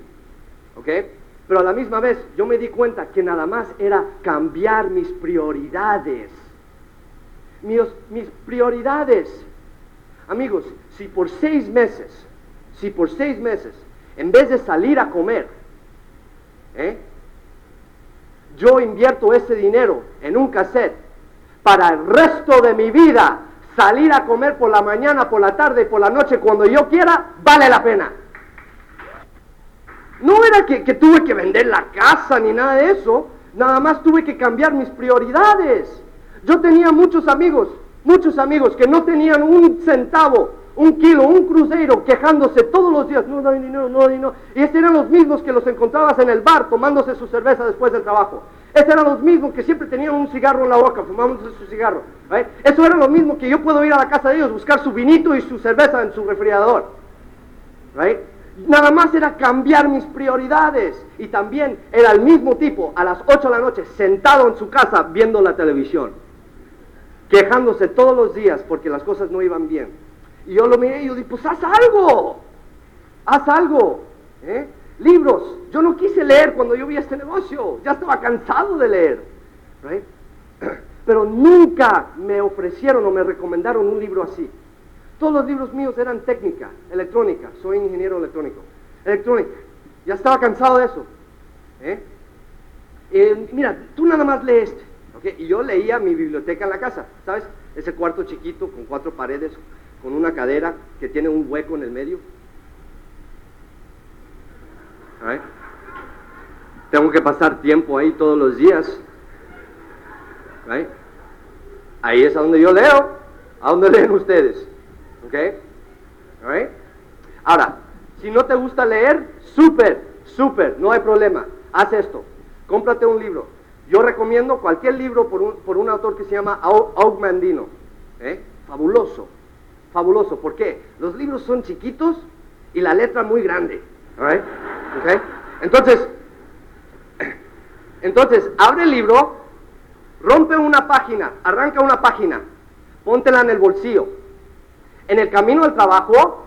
Pero a la misma vez yo me di cuenta que nada más era cambiar mis prioridades. Mis, prioridades. Amigos, si por seis meses, si por seis meses, en vez de salir a comer, ¿eh? yo invierto ese dinero en un cassette para el resto de mi vida, salir a comer por la mañana, por la tarde y por la noche cuando yo quiera, vale la pena. No era que, tuve que vender la casa ni nada de eso, nada más tuve que cambiar mis prioridades. Yo tenía muchos amigos, muchos amigos que no tenían un centavo, un kilo, un crucero, quejándose todos los días, no, no hay dinero, no hay dinero. Y estos eran los mismos que los encontrabas en el bar tomándose su cerveza después del trabajo. Estos eran los mismos que siempre tenían un cigarro en la boca, fumándose su cigarro. Eso era lo mismo que yo puedo ir a la casa de ellos, buscar su vinito y su cerveza en su refrigerador. Nada más era cambiar mis prioridades. Y también era el mismo tipo a las 8 de la noche sentado en su casa viendo la televisión, quejándose todos los días porque las cosas no iban bien. Y yo lo miré y yo dije, pues haz algo, haz algo. ¿eh? Libros, yo no quise leer cuando yo vi este negocio, ya estaba cansado de leer. Pero nunca me ofrecieron o me recomendaron un libro así. Todos los libros míos eran técnica, electrónica, soy ingeniero electrónico. Electrónica, ya estaba cansado de eso. ¿eh? Eh, mira, tú nada más lees este. Y yo leía mi biblioteca en la casa, ¿sabes? Ese cuarto chiquito con cuatro paredes, con una cadera que tiene un hueco en el medio. Tengo que pasar tiempo ahí todos los días. Ahí es a donde yo leo. ¿A dónde leen ustedes? ¿Ok? Ahora, si no te gusta leer, súper, súper, no hay problema. Haz esto. Cómprate un libro. Yo recomiendo cualquier libro por un, por un autor que se llama Augmandino. ¿eh? Fabuloso, fabuloso. ¿Por qué? Los libros son chiquitos y la letra muy grande. Entonces, entonces, abre el libro, rompe una página, arranca una página, póntela en el bolsillo. En el camino al trabajo,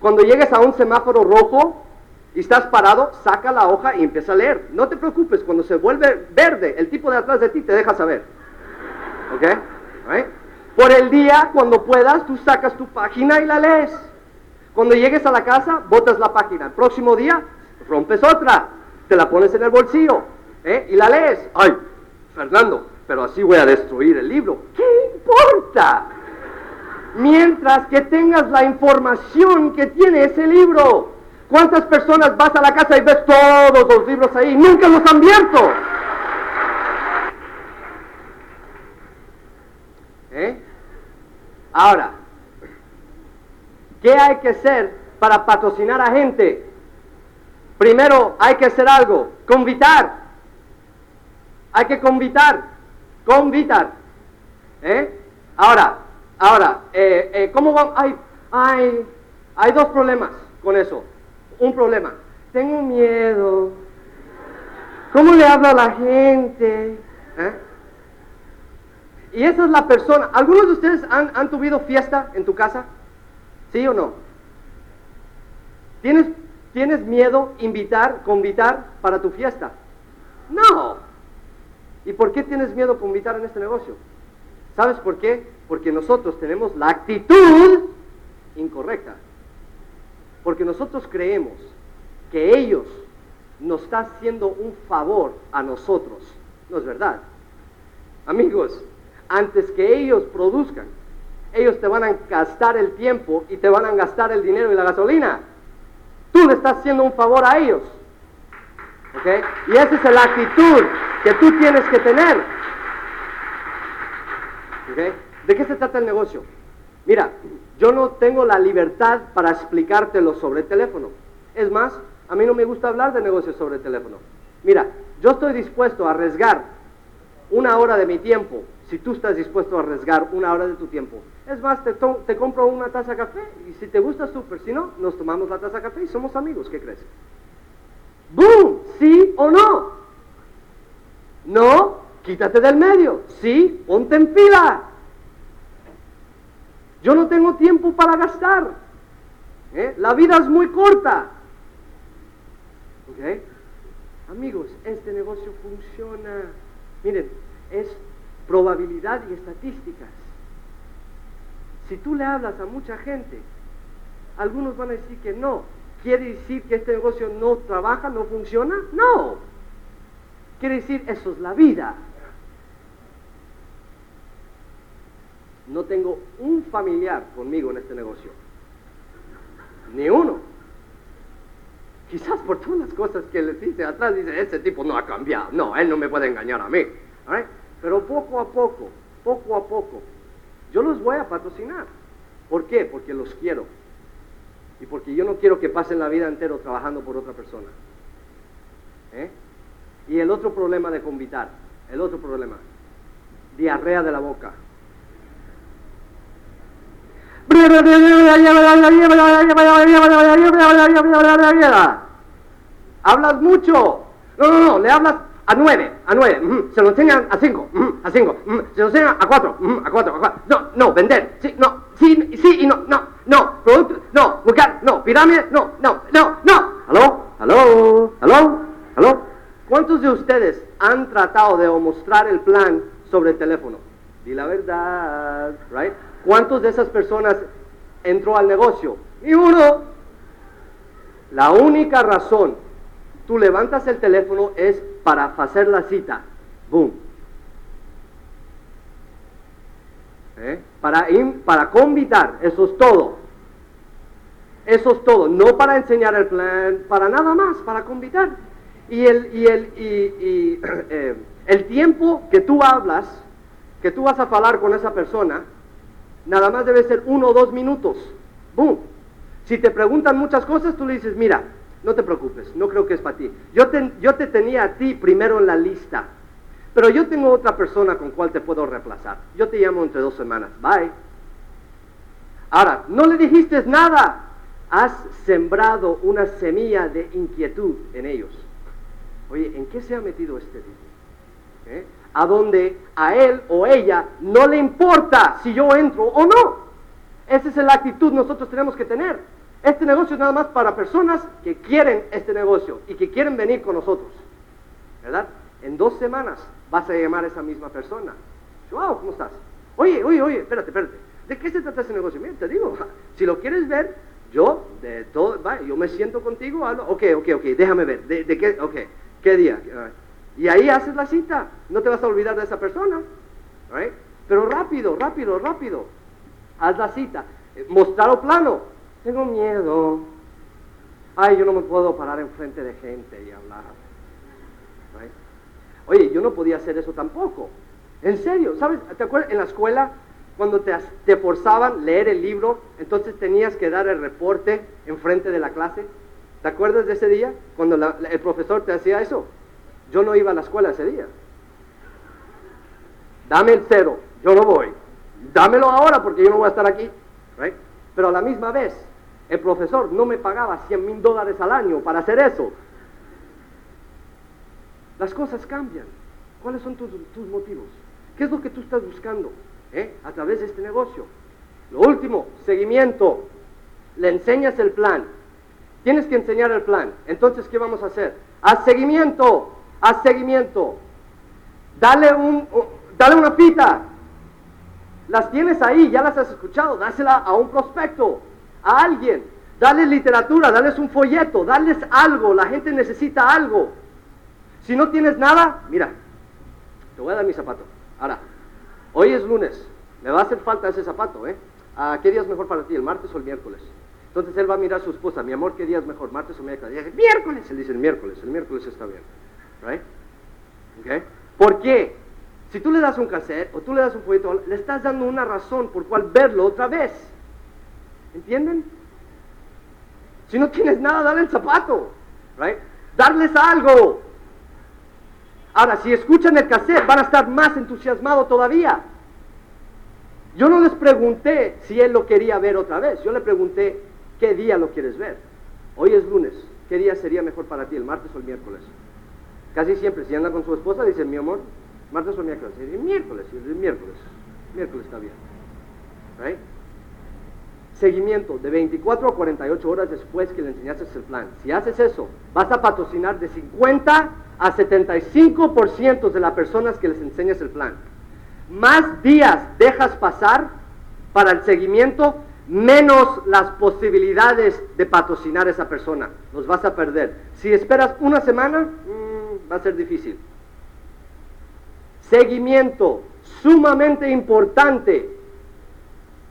cuando llegues a un semáforo rojo y estás parado, saca la hoja y empieza a leer. No te preocupes, cuando se vuelve verde, el tipo de atrás de ti te deja saber. ¿Ok? Por el día, cuando puedas, tú sacas tu página y la lees. Cuando llegues a la casa, botas la página. El próximo día, rompes otra, te la pones en el bolsillo ¿eh? y la lees. Ay, Fernando, pero así voy a destruir el libro. ¿Qué importa? Mientras que tengas la información que tiene ese libro. ¿Cuántas personas vas a la casa y ves todos los libros ahí? Nunca los han abierto. ¿Eh? Ahora, ¿qué hay que hacer para patrocinar a gente? Primero hay que hacer algo, convitar. Hay que convitar, convitar. ¿Eh? Ahora, ahora, eh, eh, ¿cómo van? Hay, hay, hay dos problemas con eso. Un problema. Tengo miedo. ¿Cómo le hablo a la gente? ¿Eh? Y esa es la persona. ¿Algunos de ustedes han, han tuvido fiesta en tu casa? ¿Sí o no? ¿Tienes ¿Tienes miedo invitar, convitar para tu fiesta? No. ¿Y por qué tienes miedo convitar en este negocio? ¿Sabes por qué? Porque nosotros tenemos la actitud incorrecta. Porque nosotros creemos que ellos nos están haciendo un favor a nosotros. No es verdad. Amigos, antes que ellos produzcan, ellos te van a gastar el tiempo y te van a gastar el dinero y la gasolina. Tú le estás haciendo un favor a ellos. ¿Ok? Y esa es la actitud que tú tienes que tener. ¿Ok? ¿De qué se trata el negocio? Mira, yo no tengo la libertad para explicártelo sobre el teléfono. Es más, a mí no me gusta hablar de negocios sobre el teléfono. Mira, yo estoy dispuesto a arriesgar una hora de mi tiempo si tú estás dispuesto a arriesgar una hora de tu tiempo. Es más, te, te compro una taza de café y si te gusta súper, si no, nos tomamos la taza de café y somos amigos, ¿qué crees? ¡Boom! ¿Sí o no? No, quítate del medio. Sí, ponte en fila. Yo no tengo tiempo para gastar. ¿eh? La vida es muy corta. ¿Ok? Amigos, este negocio funciona. Miren, es probabilidad y estadísticas. Si tú le hablas a mucha gente, algunos van a decir que no. ¿Quiere decir que este negocio no trabaja, no funciona? No. Quiere decir, eso es la vida. No tengo un familiar conmigo en este negocio. Ni uno. Quizás por todas las cosas que les dice atrás, dice, ese tipo no ha cambiado. No, él no me puede engañar a mí. Pero poco a poco, poco a poco, yo los voy a patrocinar. ¿Por qué? Porque los quiero. Y porque yo no quiero que pasen la vida entera trabajando por otra persona. ¿Eh? Y el otro problema de convitar, el otro problema, diarrea de la boca. Hablas mucho. No, no, no, le hablas a nueve, a nueve, se lo enseñan a cinco, a cinco, se lo enseñan a cuatro, a cuatro, a cuatro. No, no, vender, sí, no, sí, sí y no, no, no, producto, no, buscar, no, pirámide, no, no, no, no. ¿Aló? ¿Aló? ¿Aló? ¿Aló? ¿Cuántos de ustedes han tratado de mostrar el plan sobre el teléfono? Di la verdad, right? ¿Cuántos de esas personas entró al negocio? Ni uno. La única razón tú levantas el teléfono es para hacer la cita. Boom. ¿Eh? Para, para convidar, eso es todo. Eso es todo, no para enseñar el plan, para nada más, para convidar. Y el, y el, y, eh, el tiempo que tú hablas, que tú vas a hablar con esa persona, nada más debe ser uno o dos minutos. Boom. Si te preguntan muchas cosas, tú le dices, mira, no te preocupes, no creo que es para ti. Yo te, yo te tenía a ti primero en la lista, pero yo tengo otra persona con cual te puedo reemplazar. Yo te llamo entre dos semanas. Bye. Ahora, no le dijiste nada. Has sembrado una semilla de inquietud en ellos. Oye, ¿en qué se ha metido este tipo? ¿Eh? A donde a él o ella no le importa si yo entro o no. Esa es la actitud nosotros tenemos que tener. Este negocio es nada más para personas que quieren este negocio y que quieren venir con nosotros. ¿Verdad? En dos semanas vas a llamar a esa misma persona. Wow, ¿cómo estás? Oye, oye, oye, espérate, espérate. ¿De qué se trata ese negocio? Mira, te digo, si lo quieres ver, yo, de todo, yo me siento contigo, hablo, ok, ok, ok, déjame ver, ¿de, qué, ok, qué día? Y ahí haces la cita, no te vas a olvidar de esa persona? Pero rápido, rápido, rápido, haz la cita, mostrarlo plano, tengo miedo. Ay, yo no me puedo parar enfrente de gente y hablar. Oye, yo no podía hacer eso tampoco. En serio, ¿sabes? ¿Te acuerdas en la escuela cuando te, forzaban leer el libro, entonces tenías que dar el reporte enfrente de la clase? ¿Te acuerdas de ese día cuando el profesor te hacía eso? Yo no iba a la escuela ese día. Dame el cero, yo no voy. Dámelo ahora porque yo no voy a estar aquí. Pero a la misma vez, el profesor no me pagaba 100 mil dólares al año para hacer eso. Las cosas cambian. ¿Cuáles son tus, motivos? ¿Qué es lo que tú estás buscando eh, a través de este negocio? Lo último, seguimiento. Le enseñas el plan. Tienes que enseñar el plan. Entonces, ¿qué vamos a hacer? Haz seguimiento. Haz seguimiento. Dale, un, dale una pita. Las tienes ahí, ya las has escuchado. Dásela a un prospecto a alguien, dale literatura, dales un folleto, dales algo, la gente necesita algo. Si no tienes nada, mira, te voy a dar mi zapato. Ahora, hoy es lunes, me va a hacer falta ese zapato, ¿eh? ¿A ¿Qué día es mejor para ti, el martes o el miércoles? Entonces él va a mirar a su esposa, mi amor, ¿qué día es mejor, martes o miércoles? Y dice, miércoles, él dice el miércoles, el miércoles está bien, right? ¿Okay? ¿Por qué? Si tú le das un cassette o tú le das un folleto, le estás dando una razón por cual verlo otra vez. ¿Entienden? Si no tienes nada, dale el zapato. Right? Darles algo. Ahora, si escuchan el cassette, van a estar más entusiasmados todavía. Yo no les pregunté si él lo quería ver otra vez. Yo le pregunté, ¿qué día lo quieres ver? Hoy es lunes. ¿Qué día sería mejor para ti, el martes o el miércoles? Casi siempre, si anda con su esposa, dice, mi amor, martes o miércoles. miércoles, el miércoles. Miércoles está bien. Right? seguimiento de 24 a 48 horas después que le enseñaste el plan. Si haces eso, vas a patrocinar de 50 a 75% de las personas que les enseñas el plan. Más días dejas pasar para el seguimiento, menos las posibilidades de patrocinar a esa persona. Los vas a perder. Si esperas una semana, mm, va a ser difícil. Seguimiento, sumamente importante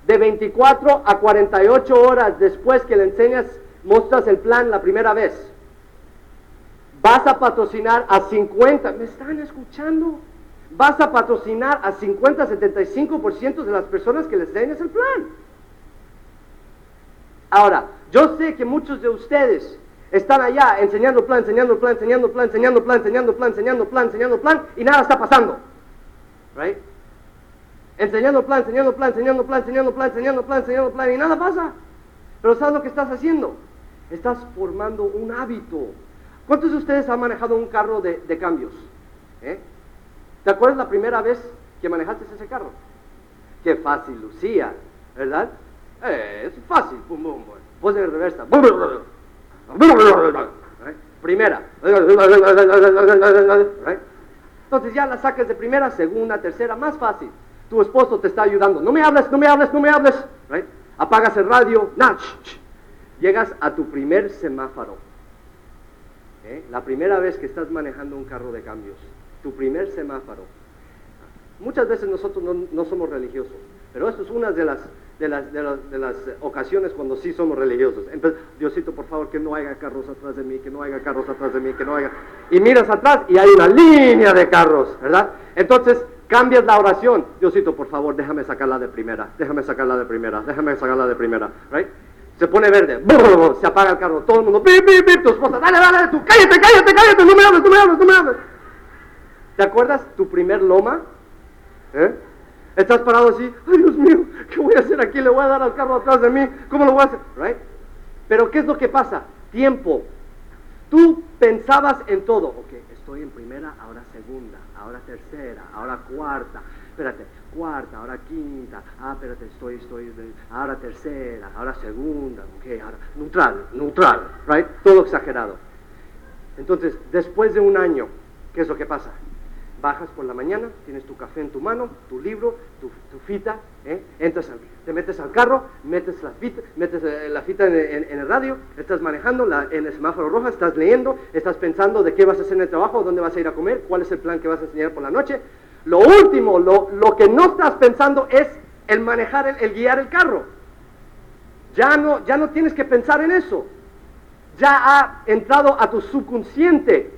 de 24 a 48 horas después que le enseñas, mostras el plan la primera vez. Vas a patrocinar a 50, ¿me están escuchando? Vas a patrocinar a 50, 75% de las personas que les enseñas el plan. Ahora, yo sé que muchos de ustedes están allá enseñando plan, enseñando plan, enseñando plan, enseñando plan, enseñando plan, enseñando plan, enseñando plan, y nada está pasando. Right? enseñando plan, enseñando plan, enseñando plan, enseñando plan, enseñando plan, enseñando plan, y nada pasa. Pero ¿sabes lo que estás haciendo? Estás formando un hábito. ¿Cuántos de ustedes han manejado un carro de, cambios? ¿Eh? ¿Te acuerdas la primera vez que manejaste ese carro? Qué fácil lucía, ¿verdad? Eh, es fácil, pum, pum, pum. Pues en reversa. Primera. Entonces ya la sacas de primera, segunda, tercera, más fácil. Tu esposo te está ayudando. No me hables, no me hables, no me hables. Apagas el radio. Llegas a tu primer semáforo. ¿Eh? La primera vez que estás manejando un carro de cambios. Tu primer semáforo. Muchas veces nosotros no, somos religiosos, pero esto es una de las de las, de, las, de las, ocasiones cuando sí somos religiosos. Entonces, Diosito, por favor, que no haya carros atrás de mí, que no haya carros atrás de mí, que no haya... Y miras atrás y hay una línea de carros, ¿verdad? Entonces, cambias la oración. Diosito, por favor, déjame sacarla de primera, déjame sacarla de primera, déjame sacarla de primera, ¿right? Se pone verde, se apaga el carro, todo el mundo, pip, pip, pip, tu esposa, dale, dale, tú, cállate, cállate, cállate, no me hables, no me hables, no me hables. ¿Te acuerdas tu primer loma? ¿Eh? Estás parado así, ay Dios mío, ¿qué voy a hacer aquí? Le voy a dar al carro atrás de mí, ¿cómo lo voy a hacer? Right? Pero ¿qué es lo que pasa? Tiempo. Tú pensabas en todo. Ok, estoy en primera, ahora segunda, ahora tercera, ahora cuarta. Espérate, cuarta, ahora quinta. Ah, espérate, estoy, estoy, ahora tercera, ahora segunda. Ok, ahora neutral, neutral, right? Todo exagerado. Entonces, después de un año, ¿qué es lo que pasa? Bajas por la mañana, tienes tu café en tu mano, tu libro, tu, fita, ¿eh? entras te metes al carro, metes la fita, metes eh, la fita en, el radio, estás manejando en el semáforo rojo, estás leyendo, estás pensando de qué vas a hacer en el trabajo, dónde vas a ir a comer, cuál es el plan que vas a enseñar por la noche. Lo último, lo, que no estás pensando es el manejar, el, el, guiar el carro. Ya no, ya no tienes que pensar en eso. Ya ha entrado a tu subconsciente.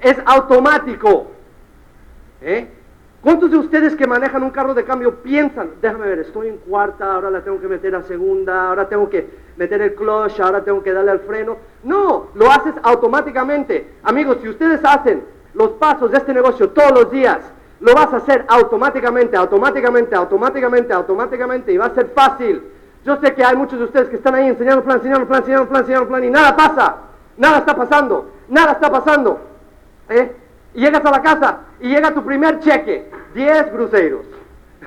Es automático. ¿Eh? ¿Cuántos de ustedes que manejan un carro de cambio piensan, déjame ver, estoy en cuarta, ahora la tengo que meter a segunda, ahora tengo que meter el clutch, ahora tengo que darle al freno? No, lo haces automáticamente. Amigos, si ustedes hacen los pasos de este negocio todos los días, lo vas a hacer automáticamente, automáticamente, automáticamente, automáticamente y va a ser fácil. Yo sé que hay muchos de ustedes que están ahí enseñando plan, enseñando plan, enseñando plan, enseñando plan y nada pasa, nada está pasando, nada está pasando. ¿Eh? Y llegas a la casa y llega tu primer cheque, 10 cruceros.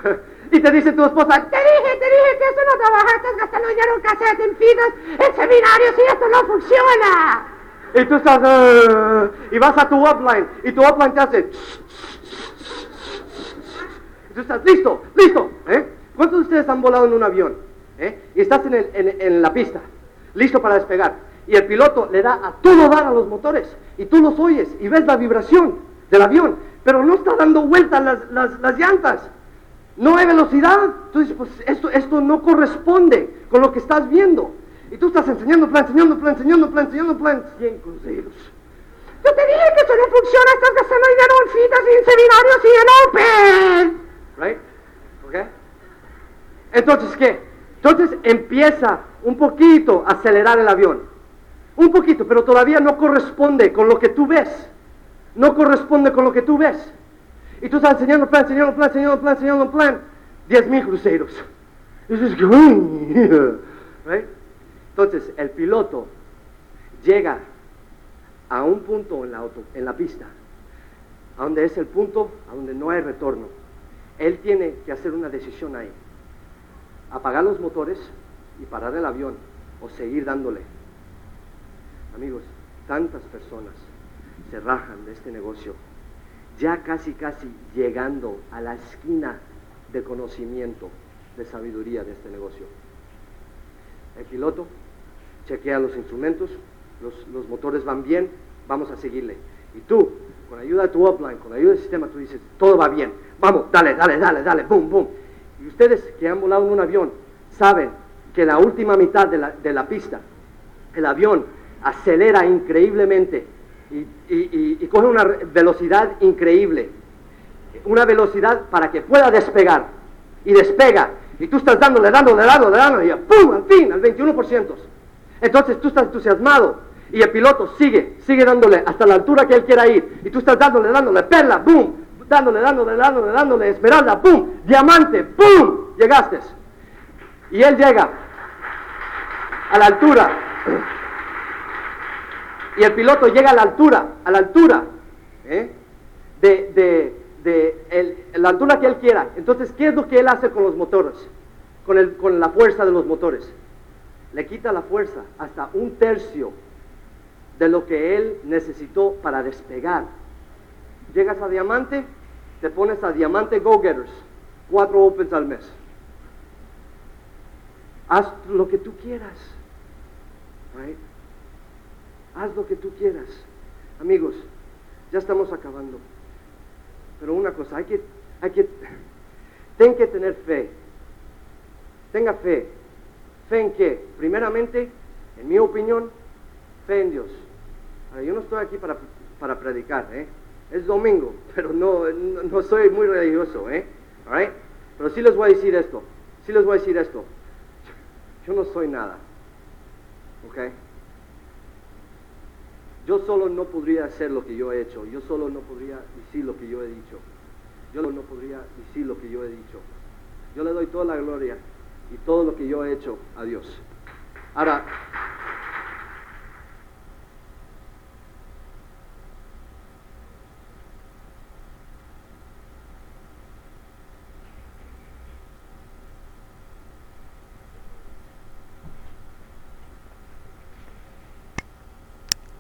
y te dice tu esposa, te dije, te dije que eso no trabaja, estás gastando dinero en cassette, en fitas, en seminarios y esto no funciona. Y tú estás, uh, y vas a tu upline, y tu upline te hace, y tú estás, listo, listo. ¿eh? ¿Cuántos de ustedes han volado en un avión? ¿eh? Y estás en, en la pista, listo para despegar. Y el piloto le da a todo dar a los motores y tú los oyes y ves la vibración del avión, pero no está dando vueltas las, las, llantas. No hay velocidad. Tú dices, pues esto, esto no corresponde con lo que estás viendo. Y tú estás enseñando plan, enseñando plan, enseñando plan, enseñando plan. 100 cruceros. Yo te dije que eso no funciona, estás gastando dinero en fitas y en seminarios y en Open. Right? ¿Ok? Entonces, ¿qué? Entonces empieza un poquito a acelerar el avión. Un poquito, pero todavía no corresponde con lo que tú ves. No corresponde con lo que tú ves. Y tú estás enseñando plan, enseñando plan, enseñando plan, enseñando plan. Diez mil cruceros. Entonces, el piloto llega a un punto en la, pista, donde es el punto a donde no hay retorno. Él tiene que hacer una decisión ahí. Apagar los motores y parar el avión o seguir dándole. Amigos, tantas personas se rajan de este negocio, ya casi, casi llegando a la esquina de conocimiento, de sabiduría de este negocio. El piloto chequea los instrumentos, los, motores van bien, vamos a seguirle. Y tú, con ayuda de tu upline, con ayuda del sistema, tú dices, todo va bien, vamos, dale, dale, dale, dale, boom, boom. Y ustedes que han volado en un avión, saben que la última mitad de la, de la pista, el avión acelera increíblemente y, coge una velocidad increíble. Una velocidad para que pueda despegar. Y despega. Y tú estás dándole, dándole, dándole, dándole. Y ¡pum! Al fin, al 21%. Entonces tú estás entusiasmado. Y el piloto sigue, sigue dándole hasta la altura que él quiera ir. Y tú estás dándole, dándole, perla, boom. dándole, dándole, dándole, dándole, esmeralda, ¡pum! Diamante, ¡pum! Llegaste. Y él llega a la altura. Y el piloto llega a la altura, a la altura, ¿eh? de, de, de la altura que él quiera. Entonces, ¿qué es lo que él hace con los motores? Con, el, con la fuerza de los motores. Le quita la fuerza hasta un tercio de lo que él necesitó para despegar. Llegas a diamante, te pones a diamante go-getters, cuatro opens al mes. Haz lo que tú quieras. Haz lo que tú quieras. Amigos, ya estamos acabando. Pero una cosa, hay que, hay que, ten que tener fe. Tenga fe. ¿Fe en qué? Primeramente, en mi opinión, fe en Dios. yo no estoy aquí para, para predicar, ¿eh? Es domingo, pero no, no, soy muy religioso, ¿eh? Pero sí les voy a decir esto, sí les voy a decir esto. Yo no soy nada, ¿ok? Yo solo no podría hacer lo que yo he hecho, yo solo no podría decir lo que yo he dicho. Yo no podría decir lo que yo he dicho. Yo le doy toda la gloria y todo lo que yo he hecho a Dios. Ahora,